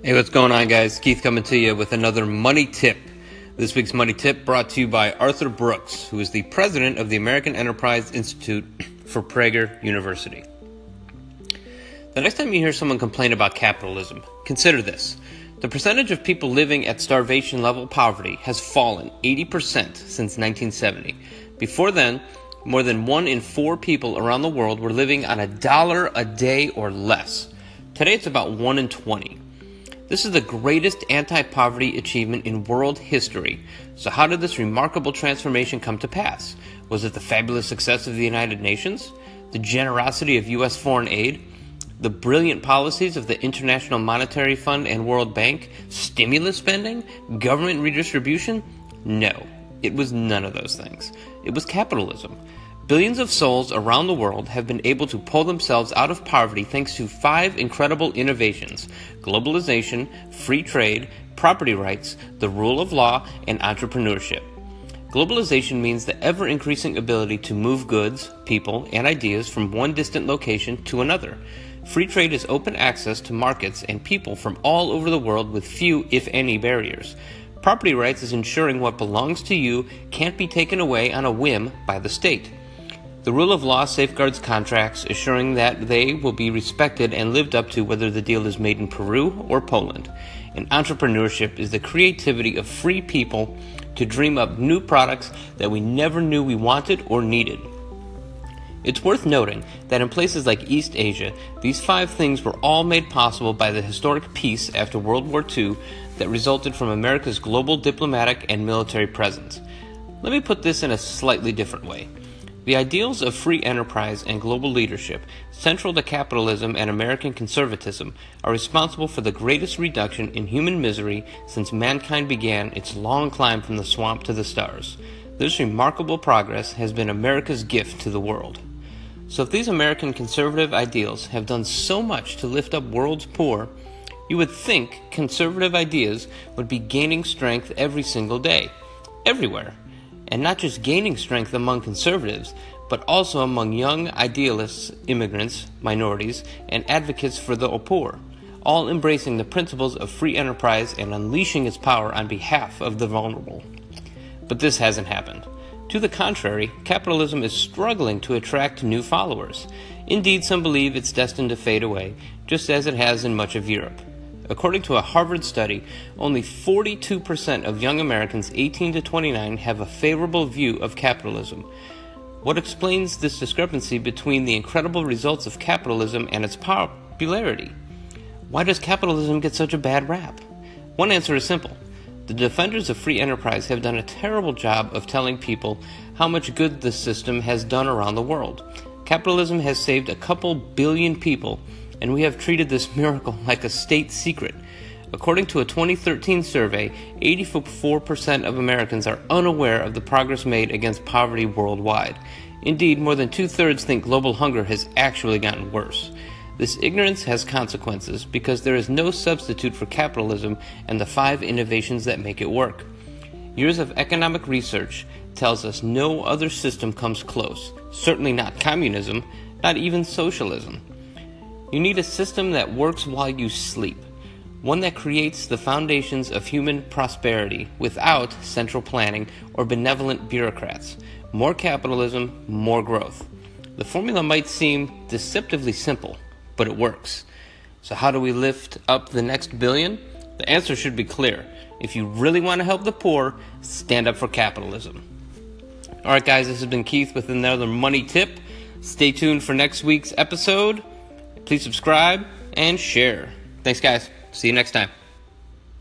Hey, what's going on, guys? Keith coming to you with another money tip. This week's money tip brought to you by Arthur Brooks, who is the president of the American Enterprise Institute for Prager University. The next time you hear someone complain about capitalism, consider this. The percentage of people living at starvation level poverty has fallen 80% since 1970. Before then, more than one in four people around the world were living on a dollar a day or less. Today it's about 1 in 20. This is the greatest anti poverty achievement in world history. So, how did this remarkable transformation come to pass? Was it the fabulous success of the United Nations? The generosity of U.S. foreign aid? The brilliant policies of the International Monetary Fund and World Bank? Stimulus spending? Government redistribution? No, it was none of those things. It was capitalism. Billions of souls around the world have been able to pull themselves out of poverty thanks to five incredible innovations globalization, free trade, property rights, the rule of law, and entrepreneurship. Globalization means the ever increasing ability to move goods, people, and ideas from one distant location to another. Free trade is open access to markets and people from all over the world with few, if any, barriers. Property rights is ensuring what belongs to you can't be taken away on a whim by the state. The rule of law safeguards contracts, assuring that they will be respected and lived up to whether the deal is made in Peru or Poland. And entrepreneurship is the creativity of free people to dream up new products that we never knew we wanted or needed. It's worth noting that in places like East Asia, these five things were all made possible by the historic peace after World War II that resulted from America's global diplomatic and military presence. Let me put this in a slightly different way. The ideals of free enterprise and global leadership, central to capitalism and American conservatism, are responsible for the greatest reduction in human misery since mankind began its long climb from the swamp to the stars. This remarkable progress has been America's gift to the world. So, if these American conservative ideals have done so much to lift up world's poor, you would think conservative ideas would be gaining strength every single day, everywhere and not just gaining strength among conservatives, but also among young idealists, immigrants, minorities, and advocates for the poor, all embracing the principles of free enterprise and unleashing its power on behalf of the vulnerable. But this hasn't happened. To the contrary, capitalism is struggling to attract new followers. Indeed, some believe it's destined to fade away, just as it has in much of Europe. According to a Harvard study, only 42% of young Americans 18 to 29 have a favorable view of capitalism. What explains this discrepancy between the incredible results of capitalism and its popularity? Why does capitalism get such a bad rap? One answer is simple. The defenders of free enterprise have done a terrible job of telling people how much good the system has done around the world. Capitalism has saved a couple billion people and we have treated this miracle like a state secret. According to a 2013 survey, 84% of Americans are unaware of the progress made against poverty worldwide. Indeed, more than two thirds think global hunger has actually gotten worse. This ignorance has consequences because there is no substitute for capitalism and the five innovations that make it work. Years of economic research tells us no other system comes close, certainly not communism, not even socialism. You need a system that works while you sleep, one that creates the foundations of human prosperity without central planning or benevolent bureaucrats. More capitalism, more growth. The formula might seem deceptively simple, but it works. So, how do we lift up the next billion? The answer should be clear. If you really want to help the poor, stand up for capitalism. All right, guys, this has been Keith with another money tip. Stay tuned for next week's episode. Please subscribe and share. Thanks, guys. See you next time.